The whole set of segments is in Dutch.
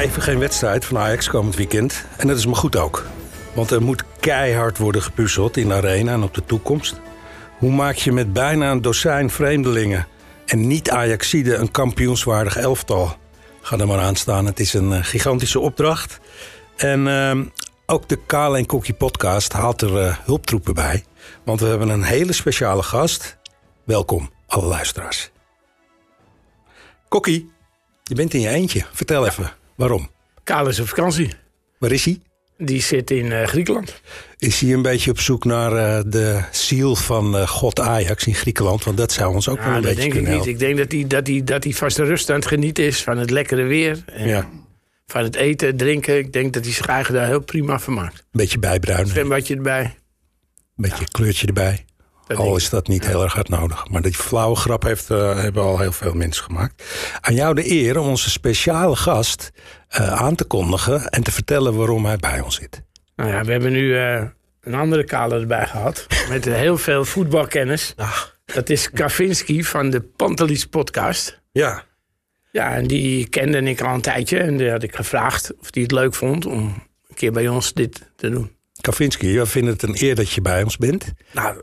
even geen wedstrijd van Ajax komend weekend. En dat is maar goed ook. Want er moet keihard worden gepuzzeld in de arena en op de toekomst. Hoe maak je met bijna een dozijn vreemdelingen en niet-Ajaxide een kampioenswaardig elftal? Ga er maar aan staan. Het is een eh, gigantische opdracht. En uh, ook de Kale en podcast haalt er uh, hulptroepen bij. Want we hebben een hele speciale gast. Welkom, alle luisteraars. Kokkie, je bent in je eentje. Vertel even, waarom? Kale is op vakantie. Waar is hij? Die zit in uh, Griekenland. Is hij een beetje op zoek naar uh, de ziel van uh, God Ajax in Griekenland? Want dat zou ons ook ja, wel een dat beetje denk ik kunnen niet. helpen. Ik denk dat hij, dat, hij, dat hij vast de rust aan het genieten is van het lekkere weer. En Ja, een Van het eten, drinken. Ik denk dat hij zich eigenlijk daar heel prima vermaakt. beetje bijbruinen, een Zwembadje erbij. beetje kleurtje erbij. Al is dat niet heel erg hard nodig. Maar die flauwe grap heeft, eh, hebben al heel veel mensen gemaakt. Aan jou de eer om onze speciale gast eh, aan te kondigen... en te vertellen waarom hij bij ons zit. Nou ja, we hebben nu eh, een andere Kale erbij gehad. Met heel veel voetbalkennis. Dat is Kavinski van de Pantelis podcast. Ja, Ja, en die kende ik al een tijdje. En die had ik gevraagd of hij het leuk vond om een keer bij ons dit te doen. Kavinski, we vinden het een eer dat je bij ons bent. Nou,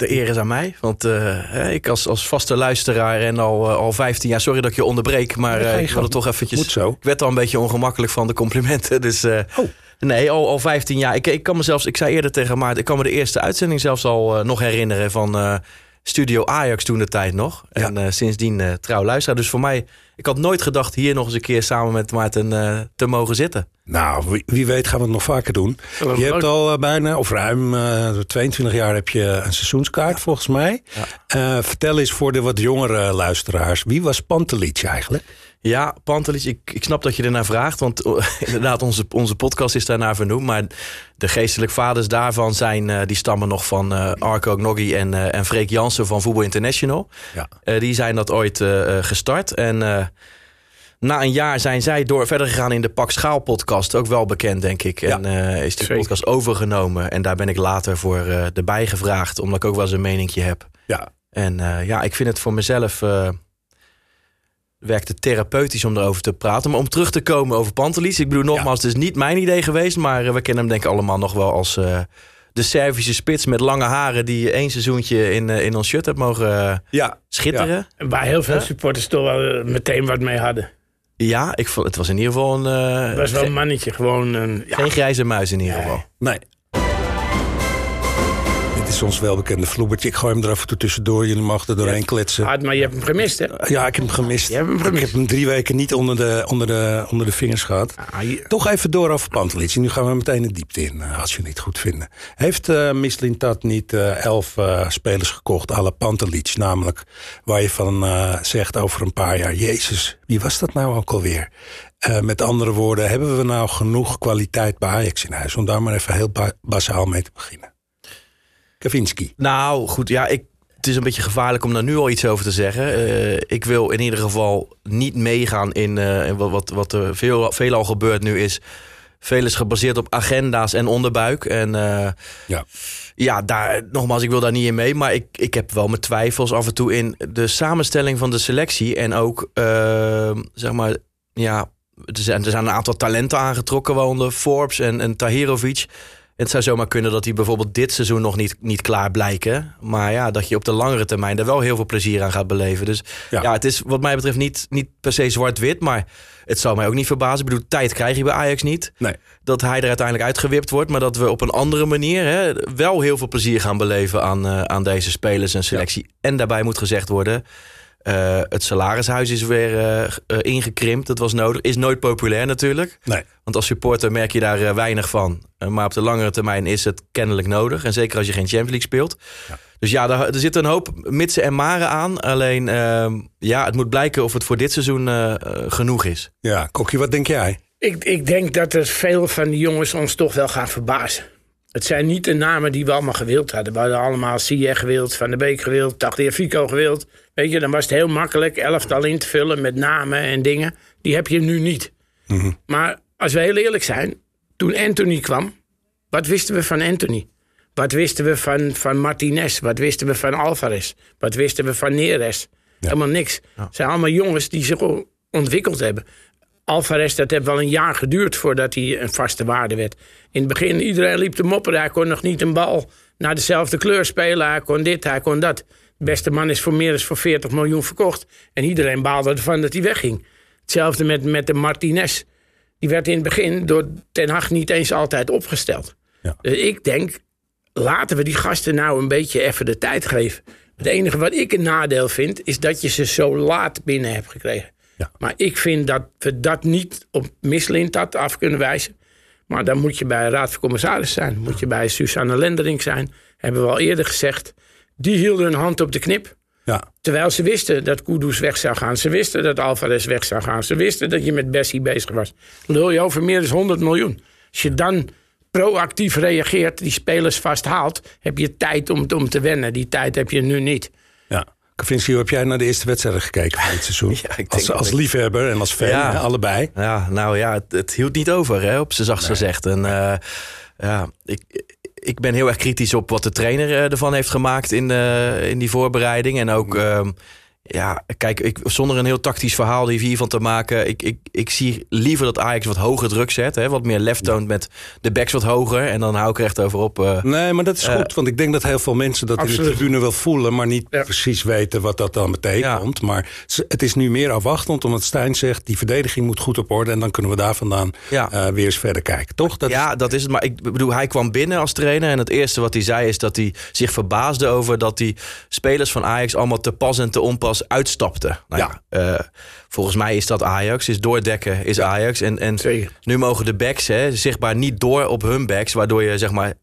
de eer is aan mij. Want eh, ik als, als vaste luisteraar en al, eh, al 15 jaar... Sorry dat ik je onderbreek, maar Ja, ga eh, je ik wil het gang. toch eventjes... Moet zo. Ik werd al een beetje ongemakkelijk van de complimenten. Dus Oh. nee, al, al 15 jaar. Ik, ik kan me zelfs, ik zei eerder tegen Maarten... ik kan me de eerste uitzending zelfs al nog herinneren van... Studio Ajax toen de tijd nog. En eh, sindsdien eh, trouw luisteraar. Dus voor mij, ik had nooit gedacht hier nog eens een keer samen met Maarten eh, te mogen zitten. Nou, wie, wie weet gaan we het nog vaker doen. Je leuk. hebt al bijna, of ruim eh, 22 jaar heb je een seizoenskaart volgens mij. Eh, vertel eens voor de wat jongere luisteraars. Wie was Pantelic eigenlijk? Ja, Pantelis, ik, ik snap dat je ernaar vraagt. Want oh, inderdaad, onze, onze podcast is daarnaar vernoemd. Maar de geestelijk vaders daarvan zijn, eh, die stammen nog van eh, Arco Gnoggi en, eh, en Freek Jansen van Voetbal International. Ja. Die zijn dat ooit gestart. En na een jaar zijn zij door verder gegaan in de Pak Schaal podcast. Ook wel bekend, denk ik. En is die Zeker. podcast overgenomen. En daar ben ik later voor erbij gevraagd. Omdat ik ook wel eens een meningje heb. Ja, En ja, ik vind het voor mezelf. Werkt het therapeutisch om erover te praten. Maar om terug te komen over Pantelis. Ik bedoel, nogmaals, het is niet mijn idee geweest. Maar eh, we kennen hem denk ik allemaal nog wel als eh, de Servische spits met lange haren. die één seizoentje in, eh, in ons shirt heeft mogen ja. schitteren. Ja, Waar heel veel supporters toch wel meteen wat mee hadden. ik vond, het was in ieder geval een. Het was wel een mannetje, gewoon een... Ja, geen grijze muis in ieder Nee. geval. Nee. Is ons welbekende vloebertje. Ik gooi hem er af en toe tussendoor. Jullie mogen er doorheen kletsen. hard, maar je hebt hem gemist, hè? Ja, ik heb hem gemist. Je hebt hem gemist. Ik heb hem drie weken niet onder de, onder de, onder de vingers gehad. Ah, je- Toch even door over Pantelic. Nu gaan we meteen de diepte in, eh, als jullie het goed vinden. Heeft eh Mislintat niet eh, elf spelers gekocht à la? Namelijk waar je van zegt over een paar jaar... Jezus, wie was dat nou ook alweer? Met andere woorden, hebben we nou genoeg kwaliteit bij Ajax in huis? Om daar maar even heel ba- basaal mee te beginnen. Kavinski. Nou, goed, ja, ik, het is een beetje gevaarlijk om daar nu al iets over te zeggen. Eh, ik wil in ieder geval niet meegaan in, eh, wat, wat, er veel, veel al gebeurt nu is. Veel is gebaseerd op agenda's en onderbuik. En eh, Ja. ja, daar, nogmaals, ik wil daar niet in mee. Maar ik, ik heb wel mijn twijfels af en toe in de samenstelling van de selectie. En ook, eh, zeg maar, ja, er zijn, er zijn een aantal talenten aangetrokken, waaronder Forbes en, en Tahirovic. Het zou zomaar kunnen dat die bijvoorbeeld dit seizoen nog niet, niet klaar blijken. Maar ja, dat je op de langere termijn er wel heel veel plezier aan gaat beleven. Dus Ja. ja, het is wat mij betreft niet, niet per se zwart-wit. Maar het zou mij ook niet verbazen. Ik bedoel, tijd krijg je bij Ajax niet. Nee. Dat hij er uiteindelijk uitgewipt wordt. Maar dat we op een andere manier hè, wel heel veel plezier gaan beleven aan, eh, aan deze spelers en selectie. En daarbij moet gezegd worden. Eh, het salarishuis is weer eh, eh, ingekrimpt. Dat was nodig. Is nooit populair natuurlijk. Nee. Want als supporter merk je daar weinig van. Maar op de langere termijn is het kennelijk nodig. En zeker als je geen Champions League speelt. Dus ja, daar, er zit een hoop mitsen en maren aan. Alleen, ehm, ja, het moet blijken of het voor dit seizoen genoeg is. Ja, Kokkie, wat denk jij? Ik, ik denk dat er veel van die jongens ons toch wel gaan verbazen. Het zijn niet de namen die we allemaal gewild hadden. We hadden allemaal Sier gewild, Van der Beek gewild, Tachtia Fico gewild. Weet je, dan was het heel makkelijk elftal in te vullen met namen en dingen. Die heb je nu niet. Maar als we heel eerlijk zijn, toen Anthony kwam, wat wisten we van Anthony? Wat wisten we van, van Martinez? Wat wisten we van Alvarez? Wat wisten we van Neres? Helemaal niks. Het zijn allemaal jongens die zich ontwikkeld hebben. Alvarez, dat heeft wel een jaar geduurd voordat hij een vaste waarde werd. In het begin, iedereen liep te mopperen. Hij kon nog niet een bal naar dezelfde kleur spelen. Hij kon dit, hij kon dat. De beste man is voor meer dan voor 40 miljoen verkocht. En iedereen baalde ervan dat hij wegging. Hetzelfde met, met de Martinez. Die werd in het begin door Ten Hag niet eens altijd opgesteld. Ja. Dus ik denk, laten we die gasten nou een beetje even de tijd geven. Het enige wat ik een nadeel vind, is dat je ze zo laat binnen hebt gekregen. Ja. Maar ik vind dat we dat niet op Mislintat af kunnen wijzen. Maar dan moet je bij Raad van Commissaris zijn. Moet je bij Susanne Lendering zijn. Hebben we al eerder gezegd. Die hielden hun hand op de knip. Ja, Terwijl ze wisten dat Kudus weg zou gaan. Ze wisten dat Alvarez weg zou gaan. Ze wisten dat je met Bessie bezig was. Lul je over meer dan 100 miljoen. Als je dan proactief reageert, die spelers vasthaalt... heb je tijd om, om te wennen. Die tijd heb je nu niet. Ja. Vinci, heb jij naar de eerste wedstrijden gekeken van dit seizoen? Ja, ik als, als liefhebber en als fan, Ja. allebei. Ja, nou ja, het, het hield niet over, hè, op z'n zachtst gezegd. En eh, ja, ik, ik ben heel erg kritisch op wat de trainer eh, ervan heeft gemaakt in, de, in die voorbereiding. En ook, ehm, ja, kijk, ik, zonder een heel tactisch verhaal hiervan te maken. Ik, ik, ik zie liever dat Ajax wat hoger druk zet. Hè, wat meer lef toont met de backs wat hoger. En dan hou ik er echt over op. eh, Nee, maar dat is goed. Want ik denk dat heel veel mensen dat in de tribune wel voelen... maar niet Ja. precies weten wat dat dan betekent. Maar ze- het is nu meer afwachtend, omdat Stijn zegt... die verdediging moet goed op orde... en dan kunnen we daar vandaan Ja. eh, weer eens verder kijken. Toch? Dat ja, dat is het. Maar ik bedoel, hij kwam binnen als trainer. En het eerste wat hij zei is dat hij zich verbaasde over dat die spelers van Ajax allemaal te pas en te onpas uitstapten. Nou ja, eh, volgens mij is dat Ajax. Is doordekken is Ajax. En, en Zeker. nu mogen de backs hè, zichtbaar niet door op hun backs. Waardoor je zeg maar.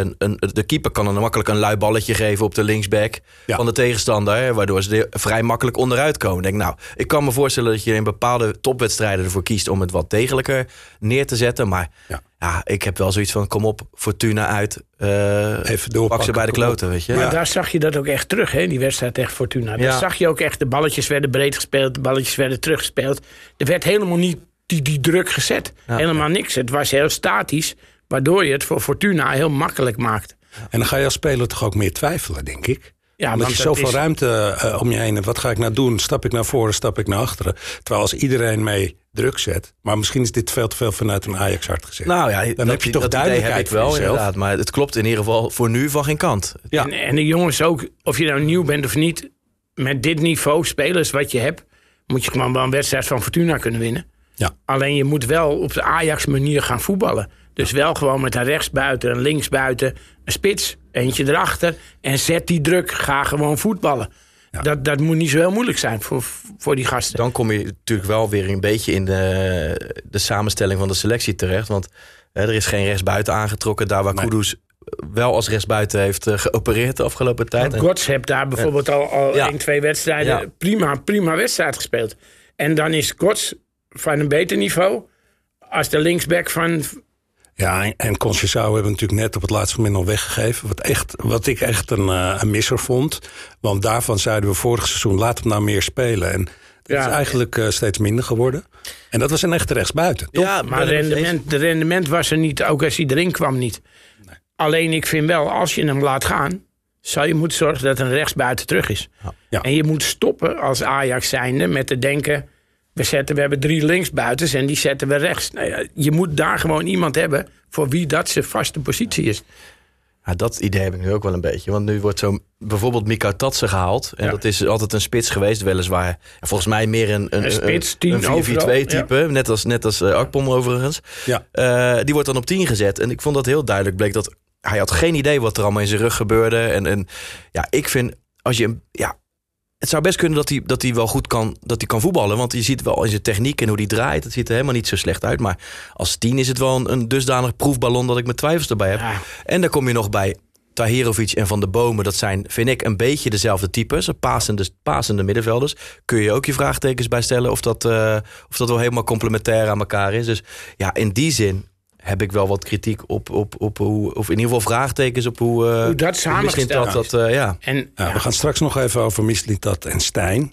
Een, een, de keeper kan dan makkelijk een lui balletje geven op de linksback Ja. van de tegenstander. Waardoor ze er vrij makkelijk onderuit komen. Ik Denk, nou, ik kan me voorstellen dat je in bepaalde topwedstrijden ervoor kiest om het wat degelijker neer te zetten. Maar Ja. ja, ik heb wel zoiets van: kom op, Fortuna uit. eh, Even pak doorpakken. ze bij de kloten, weet je. Maar Ja. daar zag je dat ook echt terug, hè, die wedstrijd tegen Fortuna. Daar Ja. zag je ook echt, de balletjes werden breed gespeeld, de balletjes werden teruggespeeld. Er werd helemaal niet die, die druk gezet. Ja. Helemaal niks. Het was heel statisch, waardoor je het voor Fortuna heel makkelijk maakt. En dan ga je als speler toch ook meer twijfelen, denk ik. Ja, Omdat want je zoveel is- ruimte eh, om je heen hebt. Wat ga ik nou doen? Stap ik naar voren, stap ik naar achteren? Terwijl als iedereen mee druk zet... maar misschien is dit veel te veel vanuit een Ajax-hart gezegd. Nou ja, dan dat, heb je toch dat idee duidelijkheid heb ik wel voor jezelf. inderdaad. Maar het klopt in ieder geval voor nu van geen kant. Ja. En, en de jongens ook, of je nou nieuw bent of niet, met dit niveau spelers wat je hebt, moet je gewoon wel een wedstrijd van Fortuna kunnen winnen. Ja. Alleen je moet wel op de Ajax-manier gaan voetballen. Dus wel gewoon met een rechtsbuiten, een linksbuiten, een spits, eentje erachter. En zet die druk, ga gewoon voetballen. Dat, dat moet niet zo heel moeilijk zijn voor, voor die gasten. Dan kom je natuurlijk wel weer een beetje in de, de samenstelling van de selectie terecht. Want hè, er is geen rechtsbuiten aangetrokken. Daar waar Nee. Kudus wel als rechtsbuiten heeft eh, geopereerd de afgelopen tijd. Want Gods heeft daar bijvoorbeeld al, al Ja. één, twee wedstrijden Ja. prima, prima wedstrijd gespeeld. En dan is Gods van een beter niveau als de linksback van... Ja, en- en Conceição hebben we natuurlijk net op het laatste moment nog weggegeven. Wat, echt, wat ik echt een, eh, een misser vond. Want daarvan zeiden we vorig seizoen, laat hem nou meer spelen. En dat Ja. is eigenlijk eh, steeds minder geworden. En dat was een echte rechtsbuiten. toch? ja, Maar rendement, de rendement was er niet, ook als hij erin kwam niet. Alleen ik vind wel, als je hem laat gaan... zou je moeten zorgen dat een rechtsbuiten terug is. Ja. En je moet stoppen als Ajax zijnde met te denken... We, zetten, we hebben drie linksbuitens en die zetten we rechts. Nou ja, je moet daar gewoon iemand hebben voor wie dat zijn vaste positie is. Ja, dat idee heb ik nu ook wel een beetje. Want nu wordt zo bijvoorbeeld Mika Tatsen gehaald. En Ja. dat is altijd een spits geweest, weliswaar. En volgens mij meer een, een, Een spits, een 4-4-2 overal, type. Net als, net als eh, Akpom overigens. Ja. Eh, die wordt dan op 10 gezet. En ik vond dat heel duidelijk. Bleek dat hij had geen idee wat er allemaal in zijn rug gebeurde. En, en ja, ik vind als je. Ja, het zou best kunnen dat hij, dat hij wel goed kan, dat hij kan voetballen. Want je ziet wel in zijn techniek en hoe hij draait. Het ziet er helemaal niet zo slecht uit. Maar als 10 is het wel een, een dusdanig proefballon dat ik mijn twijfels erbij heb. Ja. En dan kom je nog bij Tahirovic en Van de Bomen. Dat zijn, vind ik, een beetje dezelfde types. Pasende, pasende middenvelders. Kun je ook je vraagtekens bij stellen of dat, eh, of dat wel helemaal complementair aan elkaar is. Dus ja, in die zin heb ik wel wat kritiek op, op, op hoe, of in ieder geval vraagtekens op hoe, eh, Hoe dat misschien samengesteld dat, dat, eh, ja. En Ja, ja, We gaan straks nog even over Mislintat en Stijn.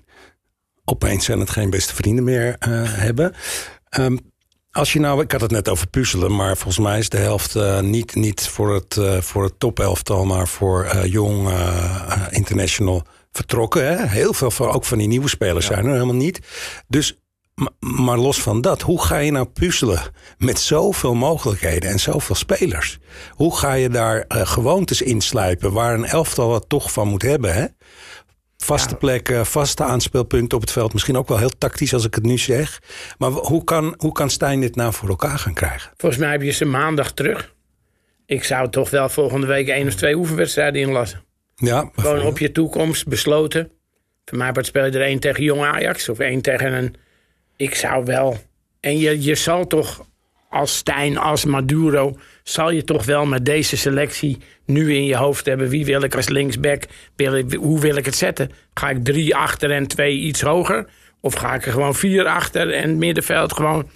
Opeens zijn het geen beste vrienden meer eh, hebben. Ehm, als je nou, ik had het net over puzzelen, maar volgens mij is de helft eh, niet, niet voor het, eh voor het topelftal, maar voor eh, jong international vertrokken. Hè? Heel veel van, ook van die nieuwe spelers zijn er helemaal niet. Dus maar los van dat, hoe ga je nou puzzelen met zoveel mogelijkheden en zoveel spelers? Hoe ga je daar eh, gewoontes inslijpen waar een elftal wat toch van moet hebben? Hè? Vaste plekken, vaste aanspeelpunten op het veld. Misschien ook wel heel tactisch als ik het nu zeg. Maar hoe kan, hoe kan Stijn dit nou voor elkaar gaan krijgen? Volgens mij heb je ze maandag terug. Ik zou toch wel volgende week één of twee oefenwedstrijden inlassen. Ja, Gewoon op je toekomst besloten. Voor mij speel je er één tegen jong Ajax of één tegen een. Ik zou wel. En je, je zal toch als Stijn, als Maduro. zal je toch wel met deze selectie nu in je hoofd hebben. Wie wil ik als linksback? Wil ik- hoe wil ik het zetten? Ga ik drie achter en twee iets hoger? Of ga ik er gewoon vier achter en het middenveld gewoon.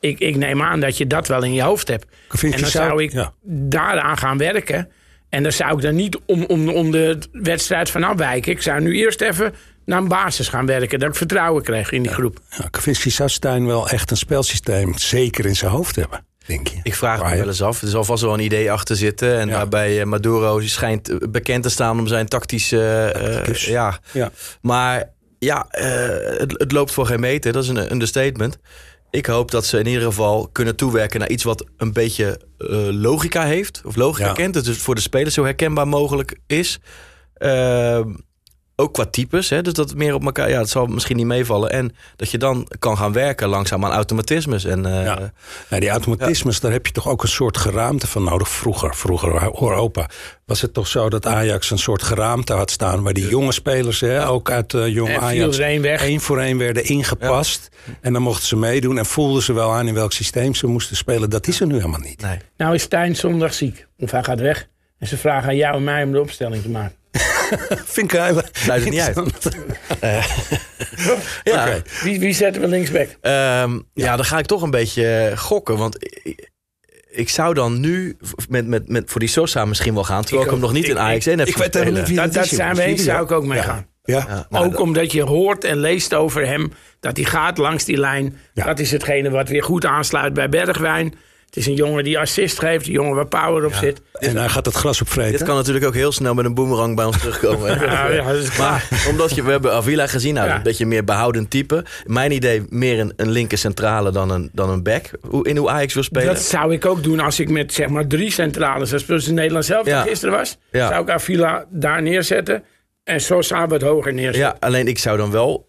Ik, ik neem aan dat je dat wel in je hoofd hebt. En dan zou- zou ik ja. daaraan gaan werken. En dan zou ik dan niet om, om, om de wedstrijd van afwijken. Ik zou nu eerst even naar een basis gaan werken. Dat ik vertrouwen krijg in die groep. Ja, Kavinski zou Stijn wel echt een spelsysteem zeker in zijn hoofd hebben, denk je? Ik vraag me wel eens af. Er zal vast wel een idee achter zitten. En Ja. daarbij eh, Maduro schijnt eh, bekend te staan om zijn tactische... eh, ja. Ja. Maar ja, eh, het, het loopt voor geen meter. Dat is een understatement. Ik hoop dat ze in ieder geval kunnen toewerken naar iets wat een beetje eh, logica heeft. Of logica Ja. kent. Dat het voor de spelers zo herkenbaar mogelijk is. Ehm, ook qua types. Hè? Dus dat het meer op elkaar. Ja, het zal misschien niet meevallen. En dat je dan kan gaan werken langzaam aan automatismes. En, eh, Ja. Ja, die automatismes, daar heb je toch ook een soort geraamte van nodig. Vroeger, vroeger Europa, was het toch zo dat Ajax een soort geraamte had staan... waar die jonge spelers, hè, ook uit eh jong Ajax... één voor één werden ingepast. En dan mochten ze meedoen en voelden ze wel aan in welk systeem ze moesten spelen. Dat is er nu helemaal niet. nee. Nou is Stijn zondag ziek. Of hij gaat weg. En ze vragen aan jou en mij om de opstelling te maken. Vind ik heel Sluit het niet uit. interessant. Ja. Oké. Wie, wie zetten we linksback? Ehm, ja. dan ga ik toch een beetje eh, gokken. Want ik, ik zou dan nu met, met, met voor die Sosa misschien wel gaan. Terwijl ik, Ik hem nog niet in Ajax 1 heb ik weet zien helemaal spelen. niet wie- Dat, zijn we zou ik ook ja. meegaan. Ja, Ja. nou, ook omdat je hoort en leest over hem dat hij gaat langs die lijn. Ja. Dat is hetgene wat weer goed aansluit bij Bergwijn. Het is een jongen die assist geeft, een jongen waar power op zit. en hij gaat het gras Dit opvreten. kan natuurlijk ook heel snel met een boemerang bij ons terugkomen. Ja, ja, dat is klaar. Maar omdat je, we hebben Avila gezien, nou, Ja. een beetje meer behoudend type. Mijn idee meer een, een linker centrale dan een, dan een back. Hoe, in hoe Ajax wil spelen. Dat zou ik ook doen als ik met zeg maar drie centrales, zoals het in Nederland zelf Ja. gisteren was. Ja. Zou ik Avila daar neerzetten en Sosa wat hoger neerzetten. Ja, alleen ik zou dan wel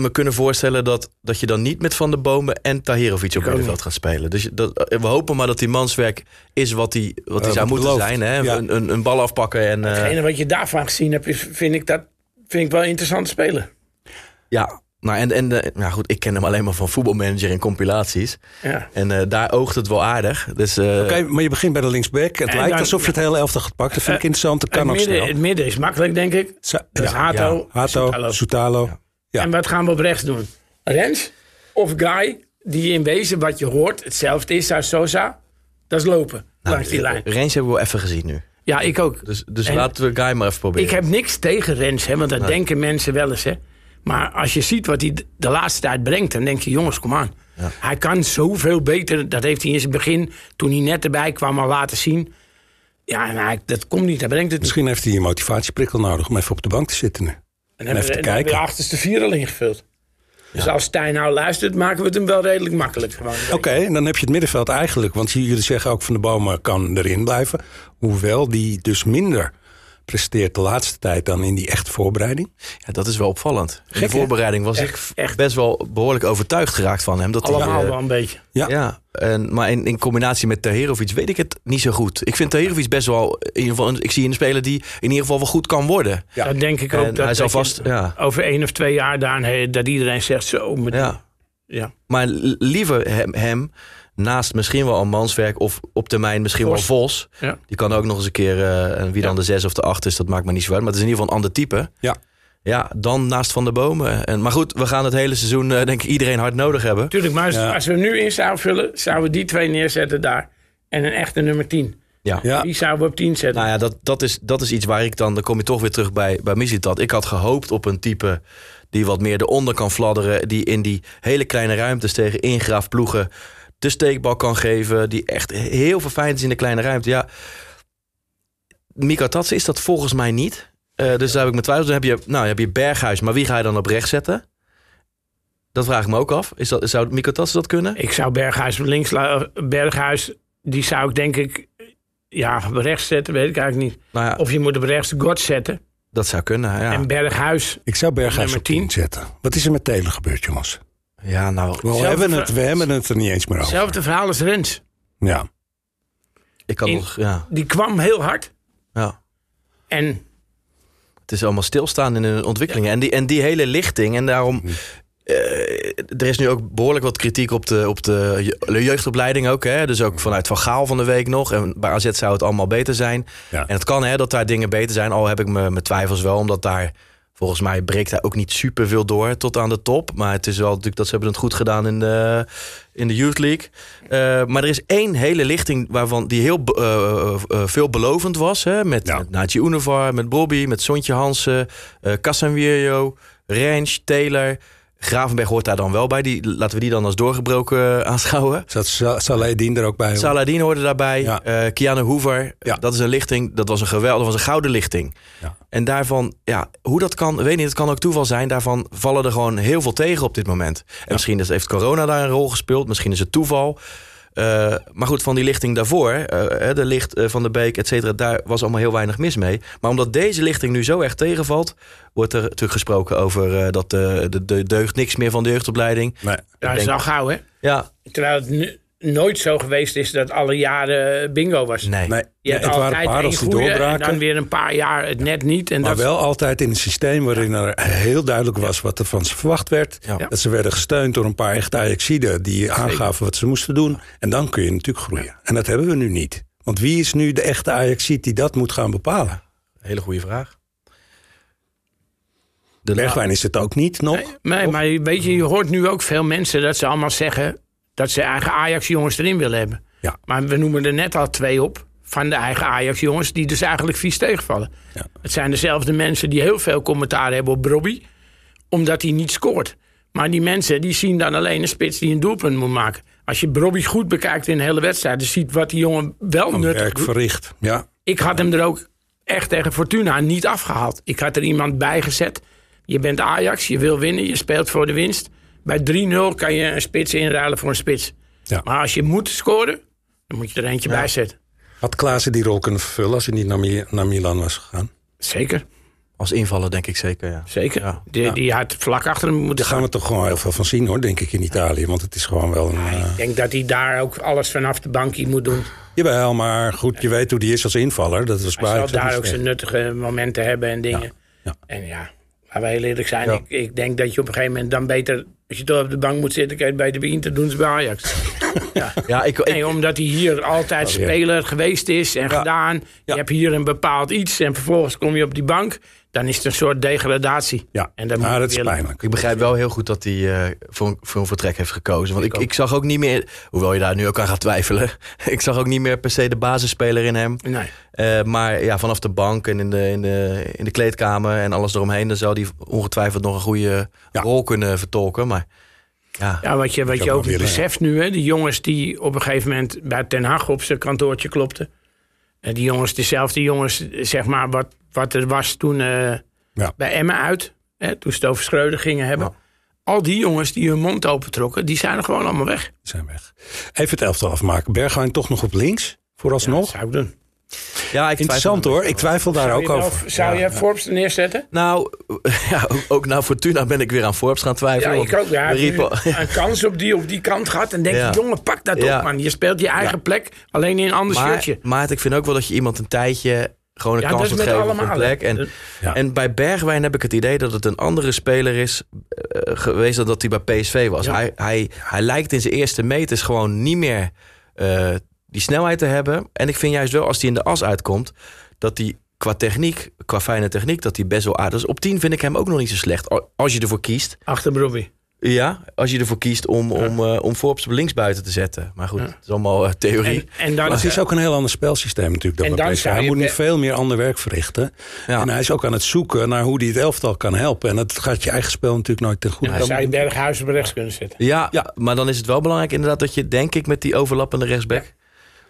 me kunnen voorstellen dat, dat je dan niet met Van der Bomen en Tahirovic op middenveld gaat spelen. Dus je- dat, we hopen maar dat die manswerk is wat hij wat hij Eh, zou wat moeten belooft. zijn. Hè? Ja. Een, een, een bal afpakken en eh, Hetgene wat je daarvan gezien hebt, is, vind ik dat vind ik wel interessant spelen. ja. Nou, en, en eh, nou goed, ik ken hem alleen maar van voetbalmanager en compilaties. Ja. En eh, daar oogt het wel aardig. Dus eh, Oké, maar je begint bij de linksback. Het En lijkt dan- alsof je het hele elftal gaat pakken. Dat vind ik interessant. Dat kan het, ook midden, snel. het midden is makkelijk, denk ik. Sa- ja, Hato, ja. Hato, Soutalo. Soutalo. Ja. En wat gaan we op rechts doen? Rens of Guy, die in wezen wat je hoort hetzelfde is als Sosa. Dat is lopen nou, langs die lijn. Rens hebben we wel even gezien nu. Ja, ik ook. Dus, dus En- laten we Guy maar even proberen. Ik heb niks tegen Rens, hè, want dat denken mensen wel eens. Hè. Maar als je ziet wat hij de- laatste tijd brengt, dan denk je, jongens, kom aan. Hij kan zoveel beter. Dat heeft hij in zijn begin, toen hij net erbij kwam, al laten zien. Ja, en hij, dat komt niet, hij brengt het niet. Misschien heeft hij een motivatieprikkel nodig om even op de bank te zitten nu. En even hebben we, en hebben we kijken. de achterste vier al ingevuld. Dus als Stijn nou luistert, maken we het hem wel redelijk makkelijk. Oké, en dan heb je het middenveld eigenlijk. Want jullie zeggen ook van de bomen kan erin blijven. Hoewel die dus minder presteert de laatste tijd dan in die echte voorbereiding. Ja, dat is wel opvallend. In Gek, de voorbereiding was Echt, ik echt. best wel behoorlijk overtuigd geraakt van hem. Dat hij, Allemaal eh, wel een beetje. Ja, Ja, en, maar in, in combinatie met Tahirovic weet ik het niet zo goed. Ik vind Tahirovic best wel, in ieder geval, ik zie een speler die in ieder geval wel goed kan worden. Ja. Dat denk ik ook. En dat, hij zal vast, ja. Over één of twee jaar daar, dat iedereen zegt zo. Met, Ja. ja. Maar li- liever hem, hem naast misschien wel een manswerk of op termijn misschien Vos. wel Vos. Ja. Die kan ook nog eens een keer, eh, wie dan Ja. de zes of de acht is, dat maakt me niet zo uit. Maar het is in ieder geval een ander type. Ja. Ja, dan naast Van de Bomen. En, maar goed, we gaan het hele seizoen eh, denk ik iedereen hard nodig hebben. Tuurlijk, maar als, Ja. als we hem nu in zouden vullen, zouden we die twee neerzetten daar. En een echte nummer 10. Ja. ja. Die zouden we op 10 zetten. Nou ja, dat, dat, is, dat is iets waar ik dan... Dan kom je toch weer terug bij, bij Mislitat. Ik had gehoopt op een type die wat meer eronder kan fladderen. Die in die hele kleine ruimtes tegen ingraafploegen de steekbal kan geven. Die echt heel verfijnd is in de kleine ruimte. Ja, Mika Tatsen is dat volgens mij niet. Eh, dus daar heb ik mijn twijfels. Dan heb je, nou, heb je Berghuis, maar wie ga je dan op rechts zetten? Dat vraag ik me ook af. Is dat, zou Mikotas dat kunnen? Ik zou Berghuis links... Berghuis, die zou ik denk ik... Ja, op rechts zetten, weet ik eigenlijk niet. Nou ja, Of je moet op rechts God zetten. dat zou kunnen, ja. En Berghuis... Ik zou Berghuis op 10 10 zetten. Wat is er met Telen gebeurd, jongens? Ja, nou, We Zelfde hebben, het, we hebben het er niet eens meer over. Hetzelfde verhaal als Rens. Ja. ik kan In- nog... Ja, Die kwam heel hard. ja. En Het is allemaal stilstaan in de ontwikkelingen. En, die, en die hele lichting. En daarom. eh, er is nu ook behoorlijk wat kritiek op de, op de je- jeugdopleiding ook. Hè? Dus ook vanuit Van Gaal van de week nog. En bij AZ zou het allemaal beter zijn. Ja. En het kan hè, dat daar dingen beter zijn. Al heb ik me- mijn twijfels wel. Omdat daar volgens mij breekt hij ook niet super veel door tot aan de top. Maar het is wel natuurlijk dat ze hebben het goed gedaan in de, in de Youth League. Eh, maar er is één hele lichting waarvan die heel eh, eh, veelbelovend was. Hè? Met, Ja. met Univar, met Bobby, met Sontje Hansen, eh Casanvirio, Ranch, Taylor. Gravenberg hoort daar dan wel bij. Die, laten we die dan als doorgebroken eh, aanschouwen. Zat Sa- Saladin er ook bij? hoor? Saladin hoorde daarbij. Ja. eh Keanu Hoover. Ja. Dat is een lichting. Dat was een geweldig, dat was een gouden lichting. Ja. En daarvan, ja, hoe dat kan, weet niet. Het kan ook toeval zijn. Daarvan vallen er gewoon heel veel tegen op dit moment. En misschien is, heeft corona daar een rol gespeeld. Misschien is het toeval. Eh, maar goed, van die lichting daarvoor, eh, hè, de licht eh, van de Beek, et cetera, daar was allemaal heel weinig mis mee. Maar omdat deze lichting nu zo erg tegenvalt, wordt er natuurlijk gesproken over eh, dat de, de, de deugd niks meer van de jeugdopleiding. Nee. dat is al gauw, hè? Ja, Terwijl het nu- nooit zo geweest is dat alle jaren bingo was. nee. nee. Je hebt het waren altijd die goeie en doorbraken. dan weer een paar jaar het net niet. En Maar dat wel altijd in een systeem waarin er heel duidelijk was wat er van ze verwacht werd. Ja. Dat ze werden gesteund door een paar echte Ajaxiden die aangaven wat ze moesten doen. En dan kun je natuurlijk groeien. En dat hebben we nu niet. Want wie is nu de echte Ajaxiet die dat moet gaan bepalen? Hele goede vraag. De Bergwijn is het ook niet nog. Nee, maar weet je, je hoort nu ook veel mensen dat ze allemaal zeggen dat ze eigen Ajax-jongens erin willen hebben. Ja. Maar we noemen er net al twee op van de eigen Ajax-jongens die dus eigenlijk vies tegenvallen. Ja. Het zijn dezelfde mensen die heel veel commentaar hebben op Bobby, omdat hij niet scoort. Maar die mensen die zien dan alleen een spits die een doelpunt moet maken. Als je Bobby goed bekijkt in de hele wedstrijd, dan ziet wat die jongen wel Een nuttig werk verricht. Ja. Ik had hem er ook echt tegen Fortuna niet afgehaald. Ik had er iemand bij gezet. Je bent Ajax, je wil winnen, je speelt voor de winst. Bij 3-0 kan je een spits inruilen voor een spits. Ja. Maar als je moet scoren, dan moet je er eentje bij zetten. Had Klaassen die rol kunnen vervullen als hij niet naar, naar Milan was gegaan? Zeker, Als invaller denk ik zeker, ja. zeker. Ja. Die, die had vlak achter hem moeten Daar gaan gaan. we toch gewoon heel veel van zien hoor, denk ik, in Italië. Want het is gewoon wel een... eh, Ik denk dat hij daar ook alles vanaf de bankie moet doen. Jawel, maar goed, je weet hoe die is als invaller. Dat was Hij zal daar ook zijn nuttige momenten hebben en dingen. Ja, ja. En ja, laten we heel eerlijk zijn. Ja. Ik, ik denk dat je op een gegeven moment dan beter... Als je toch op de bank moet zitten, kan je het beter bij Inter doen bij Ajax. ja. Ja, ik, ik, Nee, omdat hij hier altijd Oh, speler geweest is en gedaan. Je hebt hier een bepaald iets en vervolgens kom je op die bank. Dan is het een soort degradatie. Ja, En dat is pijnlijk. ik begrijp wel heel goed dat hij eh, voor, een- voor een vertrek heeft gekozen. Want ik, ik, zag ook niet meer, hoewel je daar nu ook aan gaat twijfelen, ik zag ook niet meer per se de basisspeler in hem. Nee. Eh, maar ja, vanaf de bank en in de, in, de, in de kleedkamer en alles eromheen, dan zou hij ongetwijfeld nog een goede Ja. rol kunnen vertolken. Maar ja, Ja, wat je, wat je ook beseft nu, hè, die jongens die op een gegeven moment bij Ten Hag op zijn kantoortje klopten. En die jongens, dezelfde jongens, zeg maar, wat, wat er was toen eh, Ja. bij Emmen uit. Hè, toen ze het over Schreuder gingen hebben. Ja. Al die jongens die hun mond opentrokken, die zijn er gewoon allemaal weg. Die zijn weg. Even het elftal afmaken. Bergwijn toch nog op links, Ja, vooralsnog. dat zou ik doen. ja ik Interessant hoor, ik twijfel daar ook wel- over. zou Ja. je Forbes er neerzetten? Nou, ja, ook, ook naar Fortuna ben ik weer aan Forbes gaan Ja, twijfelen. ik ook. Ja, een kans op die, op die kant gehad. En denk Ja. je, jongen, pak dat Ja. op, man. Je speelt je eigen Ja. plek, alleen in een ander maar, shirtje. maar ik vind ook wel dat je iemand een tijdje gewoon een Ja, kans geven op een plek. En, Ja. en bij Bergwijn heb ik het idee dat het een andere speler is eh, geweest dan dat hij bij PSV was. Ja. Hij, hij, hij lijkt in zijn eerste meters gewoon niet meer eh, die snelheid te hebben. En ik vind juist wel als hij in de as uitkomt, dat hij qua techniek, qua fijne techniek, dat hij best wel aardig is. Op 10 vind ik hem ook nog niet zo slecht. Al- Als je ervoor kiest. Achter Brobbey. Ja, als je ervoor kiest om, om, eh, om Forbes linksbuiten te zetten. Maar goed, het is allemaal eh, theorie. En, en dan, Maar het is ook een heel ander spelsysteem natuurlijk dan En dan Hij moet nu veel meer ander werk verrichten. Ja. En hij is ook aan het zoeken naar hoe hij het elftal kan helpen. En dat gaat je eigen spel natuurlijk nooit ten goede. dan zou je Berghuis op rechts kunnen zetten. Ja, Ja. maar dan is het wel belangrijk inderdaad dat je, denk ik, met die overlappende rechtsback...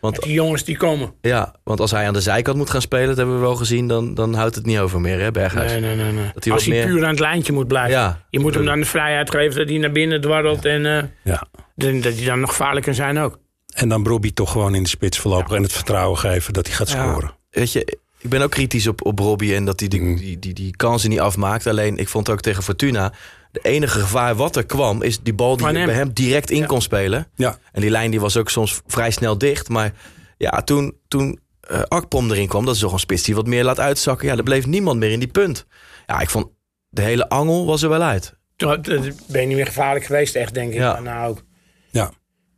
Want, Die jongens die komen. ja, want als hij aan de zijkant moet gaan spelen, dat hebben we wel gezien, dan, dan houdt het niet over meer, hè, Berghuis? Nee, nee, nee. nee. Dat hij Als hij meer- puur aan het lijntje moet blijven. Ja. Je moet hem dan de vrijheid geven dat hij naar binnen dwarrelt. En eh, Ja. dat dat hij dan nog gevaarlijk kan zijn ook. En dan Robbie toch gewoon in de spits voorlopig en het vertrouwen geven dat hij gaat Ja. scoren. Weet je, ik ben ook kritisch op, op Robbie en dat hij die, Mm. die, die, die kansen niet afmaakt. Alleen, ik vond ook tegen Fortuna, de enige gevaar wat er kwam, is die bal die Van bij hem direct in Ja. kon spelen. Ja. En die lijn die was ook soms vrij snel dicht. Maar ja, toen, toen eh, Akpom erin kwam, dat is toch een spits die wat meer laat uitzakken. Ja, er bleef niemand meer in die punt. Ja, ik vond de hele angel was er wel uit. Ben je niet meer gevaarlijk geweest, echt, denk ik. Ja. Maar Nou, ook. Ja.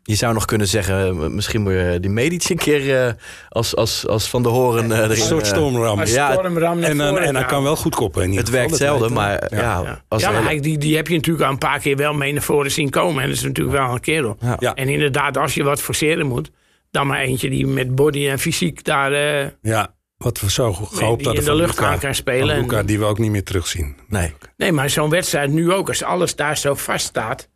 Je zou nog kunnen zeggen, eh, misschien moet je die Medici een keer eh, als, als, als Van de Horen eh, erin. Een soort stormram. Ja, stormram En, en hij gaan. kan wel goed koppen. In ieder het geval, werkt zelden, maar ja, Ja, als ja maar hele- die, die heb je natuurlijk al een paar keer wel mee naar voren zien komen. En dat is natuurlijk wel een kerel. Ja. Ja. En inderdaad, als je wat forceren moet, dan maar eentje die met body en fysiek daar eh, Ja, wat we zo gehoopt die hadden in de lucht aan kan spelen. Van En- Luca, die we ook niet meer terugzien. Nee. Nee, maar zo'n wedstrijd nu ook, als alles daar zo vast staat,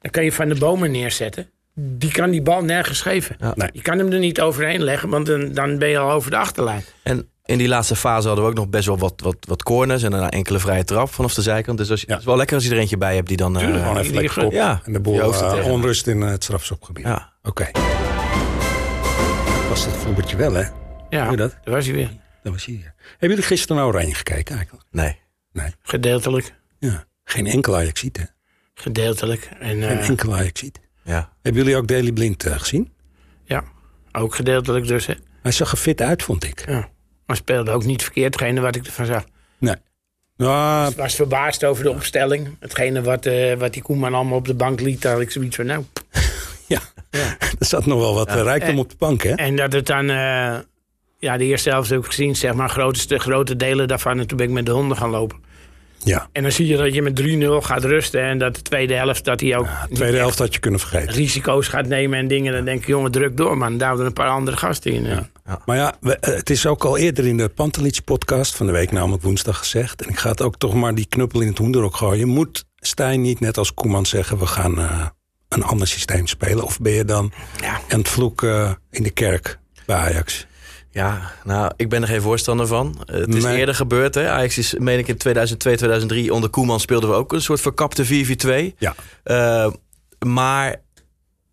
dan kan je van de bomen neerzetten. Die kan die bal nergens geven. Ja. Nee. Je kan hem er niet overheen leggen, want dan, dan ben je al over de achterlijn. En in die laatste fase hadden we ook nog best wel wat, wat, wat corners en een enkele vrije trap vanaf de zijkant. Dus als je, Ja. het is wel lekker als je er eentje bij hebt die dan... eh, Gewoon die- even lekker kop. ja, en de boel eh, onrust in eh, het strafschopgebied. ja. Oké. Was dat Vloebertje wel, hè? Ja, dat? daar was hij weer. Dat was hier. Hebben jullie gisteren naar Oranje gekeken eigenlijk? Nee. Nee. Gedeeltelijk. Ja. Geen enkel Ajaxiet, hè? Gedeeltelijk. En Geen eh, enkel Ajaxiet. Ja. Hebben jullie ook Daily Blind eh, gezien? ja, ook gedeeltelijk dus. Hè. Hij zag er fit uit, vond ik. Ja. Maar speelde ook niet verkeerd, hetgene wat ik ervan zag. Nee. Ja, Ik was verbaasd over de opstelling. Hetgene wat, eh, wat die Koeman allemaal op de bank liet, daar had ik zoiets van, nou... ja. er zat nog wel wat eh, rijkdom op de bank, hè? En dat het dan, eh, ja, de eerste helft heb ik gezien, zeg maar, grootste, grote delen daarvan. En toen ben ik met de honden gaan lopen. Ja. En dan zie je dat je met 3-0 gaat rusten. En dat de tweede helft, dat hij ook De niet tweede helft had je kunnen vergeten. risico's gaat nemen en dingen. Dan denk ik, jongen, druk door, man. Daar hadden een paar andere gasten in. eh. Maar ja, we- eh, het is ook al eerder in de Pantelich-podcast van de week, namelijk woensdag gezegd. En ik ga het ook toch maar die knuppel in het hoenderok gooien. Moet Stijn niet net als Koeman zeggen, we gaan eh, een ander systeem spelen? Of ben je dan Ja. aan het vloeken eh, in de kerk bij Ajax? Ja, nou, ik ben er geen voorstander van. Eh, Het is Nee. eerder gebeurd. Hè. Ajax is, meen ik, in 2002, 2003 onder Koeman speelden we ook een soort verkapte 4-4-2. Ja. Eh, maar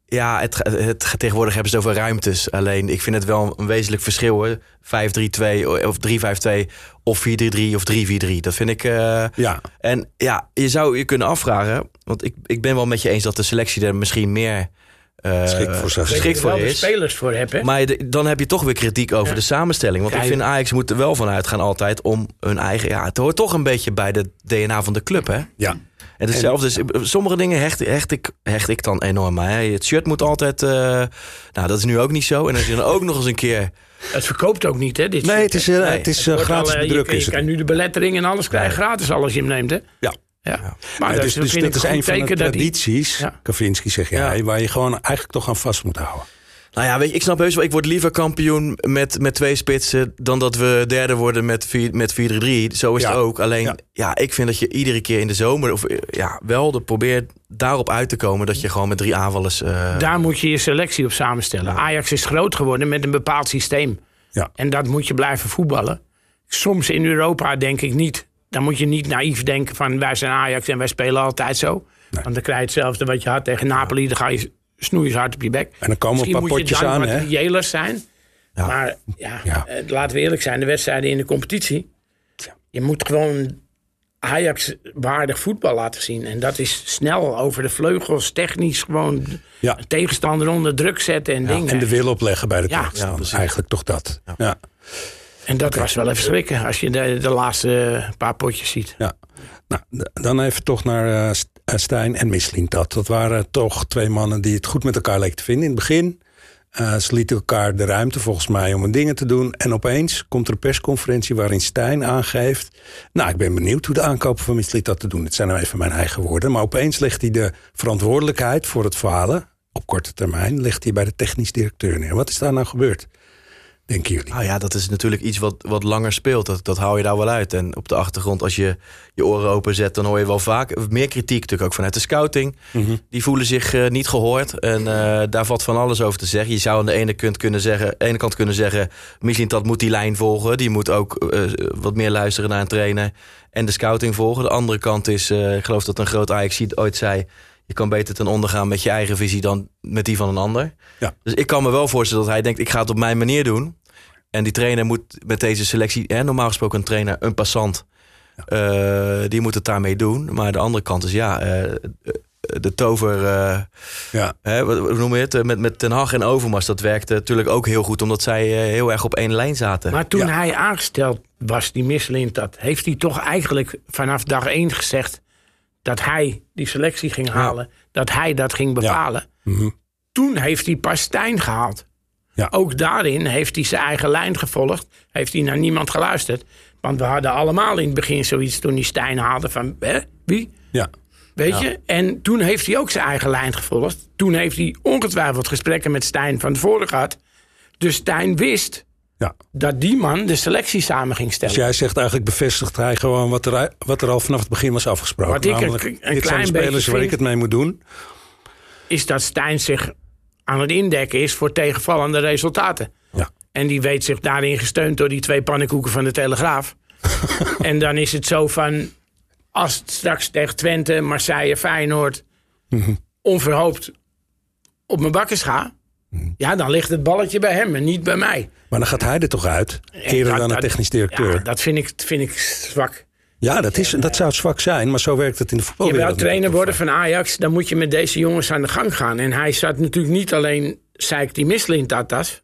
ja, het, het, tegenwoordig hebben ze het over ruimtes. Alleen, ik vind het wel een wezenlijk verschil. hè. 5-3-2 of 3-5-2 of 4-3-3 of 3-4-3. Dat vind ik... eh, Ja, en ja, je zou je kunnen afvragen... want ik, ik ben wel met je eens dat de selectie er misschien meer... eh, Geschikt voor geschikt voor je er wel is. de spelers voor hebt, hè? Maar de- dan heb je toch weer kritiek over Ja. de samenstelling. Want Ja, ik vind Ajax moet er wel van uitgaan altijd om hun eigen... Ja, het hoort toch een beetje bij de DNA van de club, hè? ja. En hetzelfde is, sommige dingen hecht, hecht, ik, hecht ik dan enorm aan. hè. Het shirt moet altijd... eh, nou, dat is nu ook niet zo. En als je dan ook nog eens een keer... Het verkoopt ook niet, hè? Dit Nee, het is, eh, Nee, het is Het wordt gratis al, je bedruk. kan- is Je het. kan nu de belettering en alles krijgen gratis al als je hem neemt, hè? Ja. Ja. Maar Ja, dus dus dit ik is een van de tradities, Ja. Kavinski zeg jij, Ja. waar je gewoon eigenlijk toch aan vast moet houden. Nou ja, weet je, ik snap heus wel, ik word liever kampioen met, met twee spitsen... dan dat we derde worden met, vier- met 4-3-3. Zo is Ja. het ook. Alleen, Ja. ja. ik vind dat je iedere keer in de zomer... of ja, wel de, probeert daarop uit te komen... dat je gewoon met drie aanvallers... eh, Daar moet je je selectie op samenstellen. Ajax is groot geworden met een bepaald systeem. Ja. En dat moet je blijven voetballen. Soms in Europa denk ik niet. Dan moet je niet naïef denken van wij zijn Ajax en wij spelen altijd zo. Want dan krijg je hetzelfde wat je had tegen Napoli. Dan ga je snoeien hard op je bek. En dan komen een Misschien paar moet je potjes dan aan, wat zijn. Ja. Maar ja, Ja. eh, laten we eerlijk zijn. De wedstrijden in de competitie. Je moet gewoon Ajax-waardig voetbal laten zien. En dat is snel over de vleugels, technisch gewoon Ja. een tegenstander onder druk zetten en dingen. En de wil opleggen bij de tegenstander. Eigenlijk toch dat. Ja. En dat was wel even schrikken als je de, de laatste paar potjes ziet. Ja. Nou, dan even toch naar eh, eh, Stijn en Mislintat. Dat waren toch twee mannen die het goed met elkaar leken te vinden in het begin. Eh, ze lieten elkaar de ruimte volgens mij om hun dingen te doen. En opeens komt er een persconferentie waarin Stijn aangeeft... nou, ik ben benieuwd hoe de aankopen van Mislintat te doen. Het zijn nou even mijn eigen woorden. Maar opeens legt hij de verantwoordelijkheid voor het falen... op korte termijn, legt hij bij de technisch directeur neer. Wat is daar nou gebeurd? Denken jullie? Nou ja, dat is natuurlijk iets wat, wat langer speelt. Dat, dat hou je daar wel uit. En op de achtergrond, als je je oren openzet, dan hoor je wel vaak meer kritiek natuurlijk ook vanuit de scouting. Mhm. Die voelen zich eh, niet gehoord. En eh, daar valt van alles over te zeggen. Je zou aan de ene kant kunnen zeggen, ene kant kunnen zeggen, misschien dat moet die lijn volgen. Die moet ook eh, wat meer luisteren naar een trainer en de scouting volgen. De andere kant is, ik geloof dat een groot Ajax ooit zei. Je kan beter ten onder gaan met je eigen visie dan met die van een ander. Ja. Dus ik kan me wel voorstellen dat hij denkt, ik ga het op mijn manier doen. En die trainer moet met deze selectie, hè, normaal gesproken een trainer, een passant, eh, die moet het daarmee doen. Maar de andere kant is ja, eh, de tover, eh, Ja. hè, wat, hoe noem je het, met, met Ten Hag en Overmars, dat werkte natuurlijk ook heel goed, omdat zij eh, heel erg op één lijn zaten. Maar toen Ja. hij aangesteld was, die Misselint, dat heeft hij toch eigenlijk vanaf dag één gezegd dat hij die selectie ging halen, dat hij dat ging bepalen. Mhm. Toen heeft hij pas Stijn gehaald. Ja. Ook daarin heeft hij zijn eigen lijn gevolgd, heeft hij naar niemand geluisterd. Want we hadden allemaal in het begin zoiets toen hij Stijn haalde van, hè, wie? Ja. Weet je? En toen heeft hij ook zijn eigen lijn gevolgd. Toen heeft hij ongetwijfeld gesprekken met Stijn van tevoren gehad. Dus Stijn wist ja. dat die man de selectie samen ging stellen. Dus jij zegt eigenlijk bevestigt hij gewoon wat er, wat er al vanaf het begin was afgesproken. Wat ik een- Namelijk, een dit zijn klein de spelers waar ik het mee moet doen. Is dat Stijn zich aan het indekken is voor tegenvallende resultaten. Ja. En die weet zich daarin gesteund door die twee pannenkoeken van de Telegraaf. en dan is het zo van... als het straks tegen Twente, Marseille, Feyenoord... Mhm. onverhoopt op mijn bakkers ga... Mhm. ja, dan ligt het balletje bij hem en niet bij mij. Maar dan gaat hij er toch uit. Eerder dan de technisch directeur. Ja, Ja, dat vind ik, vind ik zwak. dat, is, dat zou zwak zijn. Maar zo werkt het in de Je voetbalwereld. wil trainer worden van Ajax, dan moet je met deze jongens aan de gang gaan. En hij zat natuurlijk niet alleen zeikt die Misselin Tatas, Ja.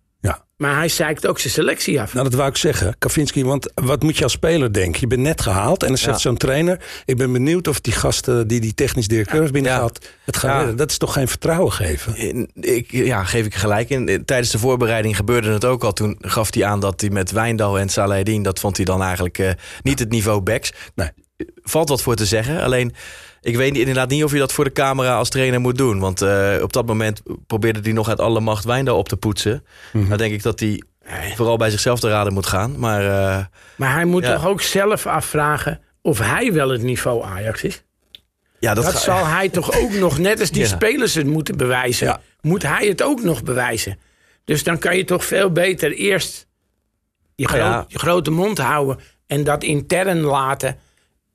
Maar hij zeikt ook zijn selectie af. Nou, dat wou ik zeggen, Kavinski. Want wat moet je als speler denken? Je bent net gehaald en dan zegt Ja. zo'n trainer... ik ben benieuwd of die gasten die die technisch directeur heeft binnengehaald... het gaan Ja. redden. Dat is toch geen vertrouwen geven? Ik, ja, geef ik gelijk in. In- Tijdens de voorbereiding gebeurde het ook al. Toen gaf hij aan dat hij met Wijndal en Salahedin... dat vond hij dan eigenlijk eh, niet het niveau backs. Nee. Valt wat voor te zeggen. Alleen, ik weet inderdaad niet of je dat voor de camera als trainer moet doen. Want eh, op dat moment probeerde hij nog uit alle macht Wijndal op te poetsen. Mhm. Nou denk ik dat hij vooral bij zichzelf te raden moet gaan. Maar eh, Maar hij moet Ja. toch ook zelf afvragen of hij wel het niveau Ajax is? ja, dat, Dat, ga- zal hij toch ook nog, net als die Ja. spelers het moeten bewijzen, Ja. moet hij het ook nog bewijzen. Dus dan kan je toch veel beter eerst je, groot- je grote mond houden en dat intern laten.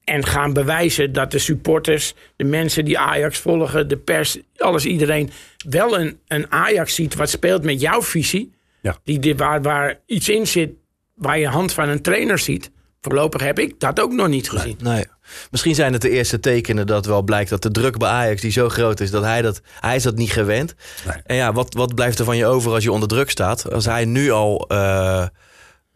En gaan bewijzen dat de supporters, de mensen die Ajax volgen, de pers, alles iedereen, wel een, een Ajax ziet wat speelt met jouw visie. Ja. Die, waar, waar iets in zit waar je hand van een trainer ziet. Voorlopig heb ik dat ook nog niet gezien. Nee. Misschien zijn het de eerste tekenen dat wel blijkt dat de druk bij Ajax die zo groot is dat hij dat hij is dat niet gewend. Nee. En ja, wat, wat blijft er van je over als je onder druk staat? Als hij nu al eh,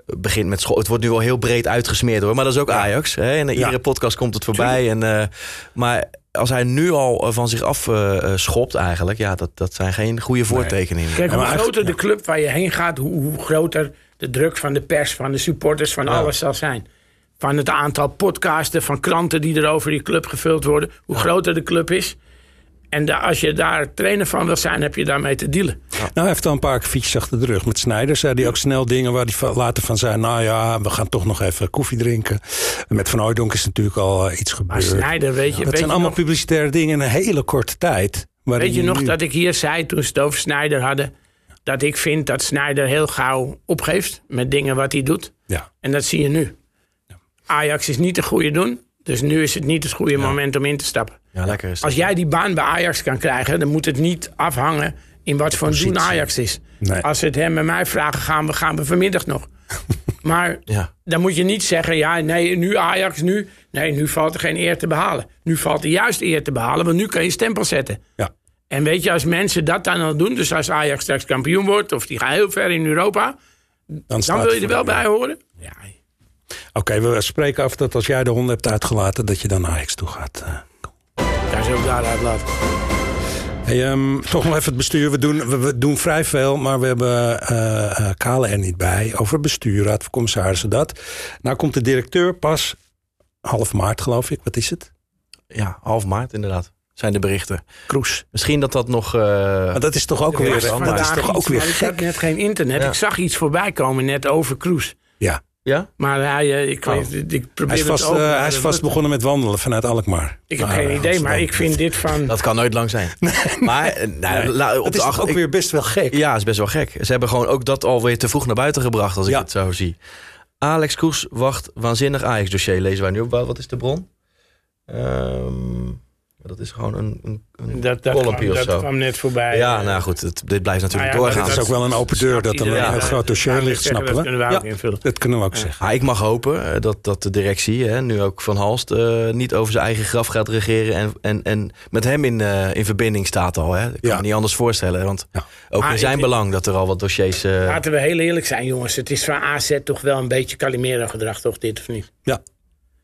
begint met school, het wordt nu al heel breed uitgesmeerd hoor, maar dat is ook Ajax. Hè? En Ja. iedere podcast komt het voorbij. En, eh, maar als hij nu al eh, van zich af eh, schopt eigenlijk, ja, dat, dat zijn geen goede voortekeningen. Kijk, hoe groter de club waar je heen gaat, hoe, hoe groter de druk van de pers, van de supporters, van alles zal zijn. Van het aantal podcasten, van kranten die er over die club gevuld worden. Hoe groter de club is. En als je daar trainer van wil zijn, heb je daarmee te dealen. Nou, hij heeft al een paar fietsjes achter de rug. Met Snijder zei hij ook snel dingen waar hij later van zei... nou ja, we gaan toch nog even koffie drinken. Met Van is natuurlijk al eh, iets Maar gebeurd. Snijder, weet je, dat weet zijn je allemaal nog, publicitaire dingen in een hele korte tijd. weet je nog nu- dat ik hier zei toen ze het over Snijder hadden... dat ik vind dat Snijder heel gauw opgeeft met dingen wat hij doet. Ja, En dat zie je nu. Ajax is niet de goede doen. Dus nu is het niet het goede moment om in te stappen. Ja, lekker is dat. Als jij die baan bij Ajax kan krijgen, dan moet het niet afhangen in wat voor een doen. Ajax is. Nee. Als ze het hem en mij vragen, gaan we, gaan we vanmiddag nog. maar Ja. dan moet je niet zeggen, ja, nee, nu Ajax, nu. Nee, nu valt er geen eer te behalen. Nu valt er juist eer te behalen, want nu kan je stempel zetten. ja. En weet je, als mensen dat dan al doen, dus als Ajax straks kampioen wordt, of die gaan heel ver in Europa, Dan, wil je er wel bij horen. Ja, Oké, we spreken af dat als jij de hond hebt uitgelaten... dat je dan naar Ajax toe gaat. Daar is ook daaruit laten. Hey, ehm, toch nog even het bestuur. We doen, we, we doen vrij veel, maar we hebben Kale er niet bij. Over bestuur, raad van commissarissen, dat. Nou komt de directeur pas half maart, geloof ik. Wat is het? ja, half maart inderdaad. zijn de berichten. Kroes. Misschien dat dat nog... eh, Maar dat is toch ook weer, Er dat is toch ook iets, weer Ik gek? net geen internet. Ja. Ik zag iets voorbij komen net over Kroes. Ja. Ja? Maar hij, ik, Oh. weet, ik probeer Hij is het vast, ook, eh, hij is vast begonnen met wandelen vanuit Alkmaar. Ik heb geen eh, idee, maar ik vind dit van... Dat kan nooit lang zijn. Maar nou, Nee. la- op Het de is acht- ook ik- weer best wel gek. Ja, is best wel gek. Ze hebben gewoon ook dat alweer te vroeg naar buiten gebracht, als ik het zo zie. Alex Kroes wacht waanzinnig Ajax-dossier, lezen wij nu op. Wat wat is de bron? Ehm, dat is gewoon een, een, een Dat, dat, kwam, of dat zo. kwam net voorbij. Ja, Eh, nou goed, het, dit blijft natuurlijk Nou ja, doorgaan. Dat is ook wel een open deur dat er een heel groot dossier ja, ligt, snappen Dat we? kunnen we ook Ja. invullen. Dat kunnen we ook zeggen. Ik mag hopen eh, dat, dat de directie, hè, nu ook Van Halst, eh, niet over zijn eigen graf gaat regeren. En, en, en met hem in, eh, in verbinding staat al. Hè. Ik kan Ja. me niet anders voorstellen. Want Ja. ook in zijn ik- belang dat er al wat dossiers... eh, Laten we heel eerlijk zijn, jongens. Het is van AZ toch wel een beetje Calimero gedrag, toch? Dit of niet? Ja.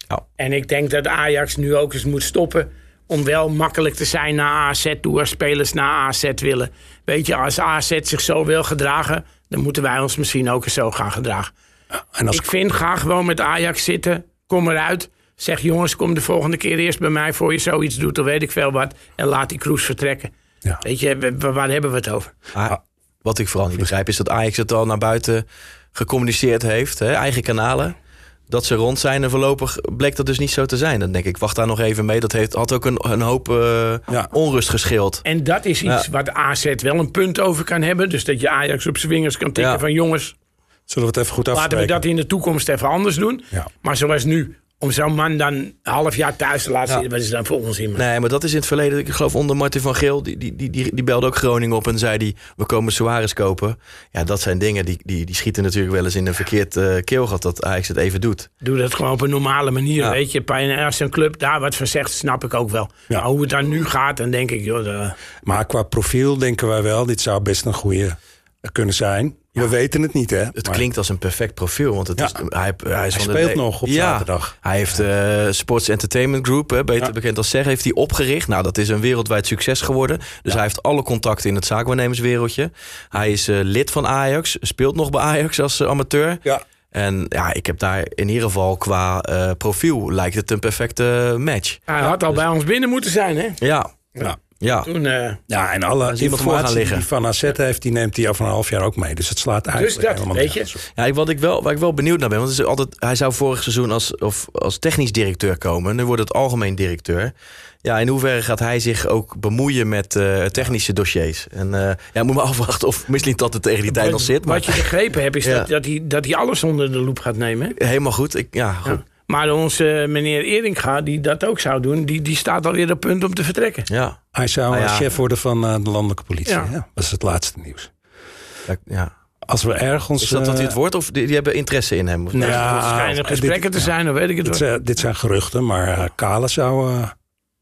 Ja. En ik denk dat Ajax nu ook eens moet stoppen. Om wel makkelijk te zijn naar AZ toe. Als spelers naar AZ willen. Weet je, als AZ zich zo wil gedragen. dan moeten wij ons misschien ook eens zo gaan gedragen. En als Ik vind, ga gewoon met Ajax zitten. Kom eruit. Zeg jongens, kom de volgende keer eerst bij mij voor je zoiets doet. Of weet ik veel wat. En laat die Kroes vertrekken. Ja. Weet je, waar hebben we het over? Ah, wat ik vooral niet begrijp is dat Ajax het al naar buiten gecommuniceerd heeft. Hè, eigen kanalen. Dat ze rond zijn en voorlopig bleek dat dus niet zo te zijn. Dan denk ik, wacht daar nog even mee. Dat heeft, had ook een, een hoop eh, Ja. onrust gescheeld. En dat is iets Ja. wat AZ wel een punt over kan hebben. Dus dat je Ajax op zijn vingers kan tikken Ja. van jongens, zullen we het even goed laten we afspreken? dat in de toekomst even anders doen. Ja. Maar zoals nu, om zo'n man dan een half jaar thuis te laten Ja. zitten, wat is dan ons in? Nee, maar dat is in het verleden. Ik geloof onder Martin van Geel. Die, die, die, die, die belde ook Groningen op en zei die, we komen Suarez kopen. Ja, dat zijn dingen die, die, die schieten natuurlijk wel eens in een verkeerd eh, keelgat. Dat Ajax het even doet. Doe dat gewoon op een normale manier, Ja. weet je. En als een club daar wat van zegt, snap ik ook wel. Ja. Maar hoe het dan nu gaat, dan denk ik, joh, de- Maar qua profiel denken wij wel, dit zou best een goede kunnen zijn. We weten het niet, hè? Het Maar- klinkt als een perfect profiel. Want het Ja. is, hij, hij, is Hij de- speelt nog op ja, zaterdag. Hij heeft eh, Sports Entertainment Group, hè, beter Ja. bekend als SEG, heeft hij opgericht. Nou, dat is een wereldwijd succes geworden. Dus hij heeft alle contacten in het zaakwaarnemerswereldje. Hij is eh, lid van Ajax, speelt nog bij Ajax als eh, amateur. Ja. En ja, ik heb daar in ieder geval qua eh, profiel lijkt het een perfecte match. hij had al bij ons binnen moeten zijn, hè. Ja, Ja. Ja. Toen, eh, Ja, en alle informatie die liggen. van AZ heeft, die neemt hij over een half jaar ook mee. Dus het slaat eigenlijk dat, helemaal weet je. Ja, ik- wat ik wel, waar ik wel benieuwd naar ben, want het is altijd, hij zou vorig seizoen als, of, als technisch directeur komen. Nu wordt het algemeen directeur. Ja, in hoeverre gaat hij zich ook bemoeien met eh, technische dossiers? En eh, ja, moet maar afwachten of misschien dat het tegen die tijd nog zit. Maar Wat je begrepen hebt, is Ja. dat, dat, hij, dat hij alles onder de loep gaat nemen. hè. helemaal goed. Ik, ja, goed. Ja. Maar onze meneer Eringa, die dat ook zou doen, die, die staat alweer op punt om te vertrekken. Ja. Hij zou Ah, ja. eh, chef worden van eh, de landelijke politie. Ja. Dat is het laatste nieuws. Ja, ja. Als we ergens... Is dat dat hij eh, het wordt of die, die hebben interesse in hem? Of niet? Ja, er schijnen dit- gesprekken te ja. zijn, of weet ik het dit, wel. dit zijn geruchten, maar Kale zou eh,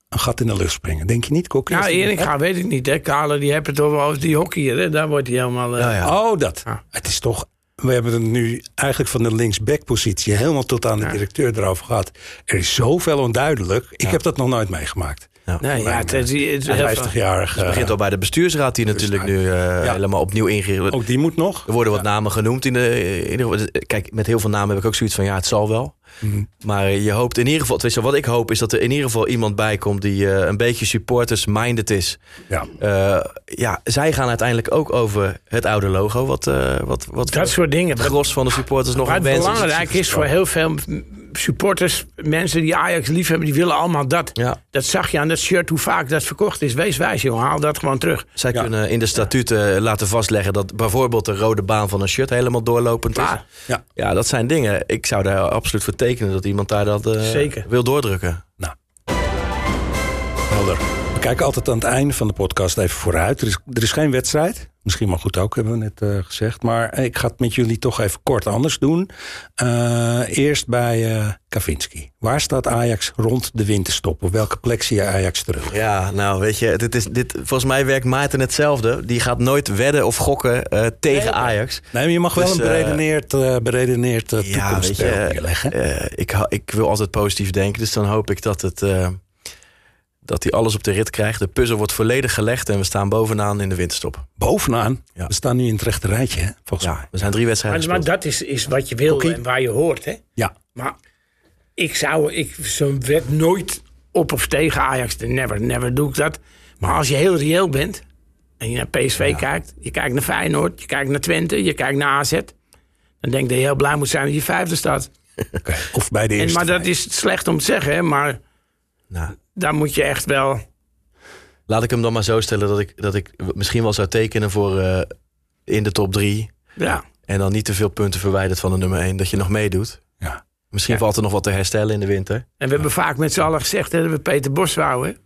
een gat in de lucht springen. Denk je niet, Kokkie? Die- Eringa weet ik niet. Hè. Kale, die heeft het over, over die hockeyer. Hè. Daar wordt hij helemaal... eh, Ja, ja. Oh, dat. Ja. Het is toch... We hebben het nu eigenlijk van de linksback-positie helemaal tot aan de directeur erover gehad. Er is zoveel onduidelijk. Ik heb dat nog nooit meegemaakt. Nee, ja, het, is- het is Een heel 50-jarige. Het begint al bij de bestuursraad die natuurlijk nu eh, Ja. helemaal opnieuw ingericht Ook die moet nog. Er worden wat namen genoemd. In de, in de- kijk, met heel veel namen heb ik ook zoiets van ja, het zal wel. Mhm. Maar je hoopt in ieder geval, tenminste, wat ik hoop is dat er in ieder geval iemand bij komt die eh, een beetje supporters-minded is. Ja. Eh, ja, zij gaan uiteindelijk ook over het oude logo. Wat, eh, wat, wat Dat soort dingen. het gros van de supporters nog Wat een wens is. belangrijk is voor heel veel supporters, mensen die Ajax lief hebben, die willen allemaal dat. Ja, Dat zag je aan dat shirt, hoe vaak dat verkocht is. Wees wijs, jongen. Haal dat gewoon terug. zij Ja. kunnen in de statuten laten vastleggen dat bijvoorbeeld de rode baan van een shirt helemaal doorlopend is. Ja. Ja, dat zijn dingen. Ik zou daar absoluut voor tekenen dat iemand daar dat eh, Zeker. wil doordrukken. Helder. We kijken altijd aan het einde van de podcast even vooruit. Er is, er is geen wedstrijd. Misschien maar goed ook, hebben we net eh, gezegd. Maar ik ga het met jullie toch even kort anders doen. Eh, eerst bij eh Kavinski. Waar staat Ajax rond de winterstop? Op welke plek zie je Ajax terug? Ja, nou weet je, dit is, dit, volgens mij werkt Maarten hetzelfde. Die gaat nooit wedden of gokken eh, tegen Ajax. Nee, maar je mag wel Dus, een eh, beredeneerd, eh beredeneerd eh, Ja, weet je, eh, ik, ik wil altijd positief denken. Dus dan hoop ik dat, het, eh, dat hij alles op de rit krijgt. De puzzel wordt volledig gelegd en we staan bovenaan in de winterstop. Bovenaan. Ja. We staan nu in het rechte rijtje, hè, volgens mij. Ja, er zijn drie wedstrijden Maar, dat is, is wat je wil en waar je hoort. Hè? Ja. Maar ik zou ik, zo'n wet nooit op of tegen Ajax. Never, never doe ik dat. Maar als je heel reëel bent en je naar PSV kijkt, je kijkt naar Feyenoord, je kijkt naar Twente, je kijkt naar AZ, dan denk ik dat je heel blij moet zijn dat je vijfde staat. Oké, Of bij de En, eerste. maar dat is slecht om te zeggen, hè, maar Nou, daar moet je echt wel. laat ik hem dan maar zo stellen dat ik, dat ik misschien wel zou tekenen voor eh, in de top drie. Ja, En dan niet te veel punten verwijderd van de nummer 1. Dat je nog meedoet. Ja. Misschien Ja. valt er nog wat te herstellen in de winter. en we hebben vaak met z'n allen gezegd hè, dat we Peter Bos wouden.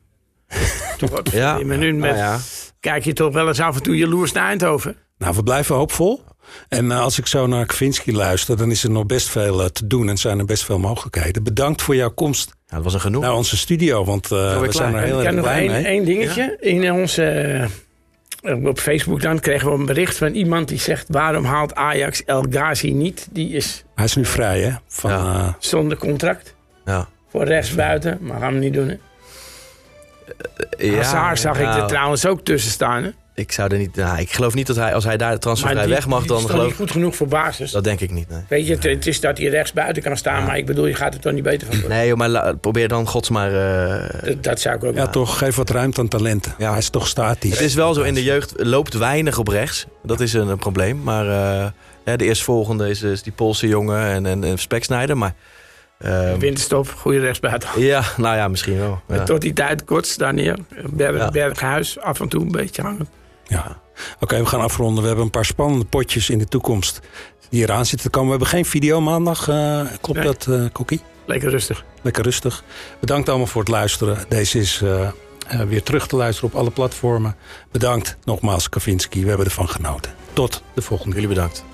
Ja. in minuut met, Nou ja. kijk je toch wel eens af en toe jaloers naar Eindhoven. Nou, we blijven hoopvol. En eh, als ik zo naar Kvinski luister, dan is er nog best veel eh, te doen en zijn er best veel mogelijkheden. Bedankt voor jouw komst Ja, dat was een genoeg. naar onze studio, want eh, we weer zijn klaar. er heel ik erg heb nog blij één, mee. één dingetje. In onze, op Facebook dan kregen we een bericht van iemand die zegt... waarom haalt Ajax El Ghazi niet? Die is Hij is nu vrij, hè? Van, Ja. zonder contract ja. voor rechtsbuiten. Maar gaan we niet doen, hè? Hazard zag ik nou, er trouwens ook tussen staan, hè? Ik zou er niet. Nou, ik geloof niet dat hij, als hij daar transfervrij die- weg mag, dan is geloof niet goed genoeg voor basis. Dat denk ik niet. Nee, Weet je, het, het is dat hij rechtsbuiten kan staan... maar ik bedoel, je gaat er toch niet beter van worden. nee joh, maar la- probeer dan gods maar. eh, Dat, dat zou ik ook ja, toch, geef wat ruimte aan talenten. Ja. Hij is toch statisch. Het is wel zo in de jeugd loopt weinig op rechts. Dat is een, een probleem. Maar eh, ja, de eerstvolgende is, is die Poolse jongen en, en, en Speksnijder. Maar ehm, Winterstop, goede rechtsbuiten. ja, nou ja, misschien wel. Ja. Tot die tijd kort staan neer. Berg, Ja. Berghuis, af en toe een beetje hangen. Ja. Oké, we gaan afronden. We hebben een paar spannende potjes in de toekomst die eraan zitten te komen. We hebben geen video maandag. eh, klopt Nee. dat, Kokkie? Lekker rustig. Lekker rustig. Bedankt allemaal voor het luisteren. Deze is eh, weer terug te luisteren op alle platformen. Bedankt nogmaals, Kavinski. We hebben ervan genoten. Tot de volgende. Jullie bedankt.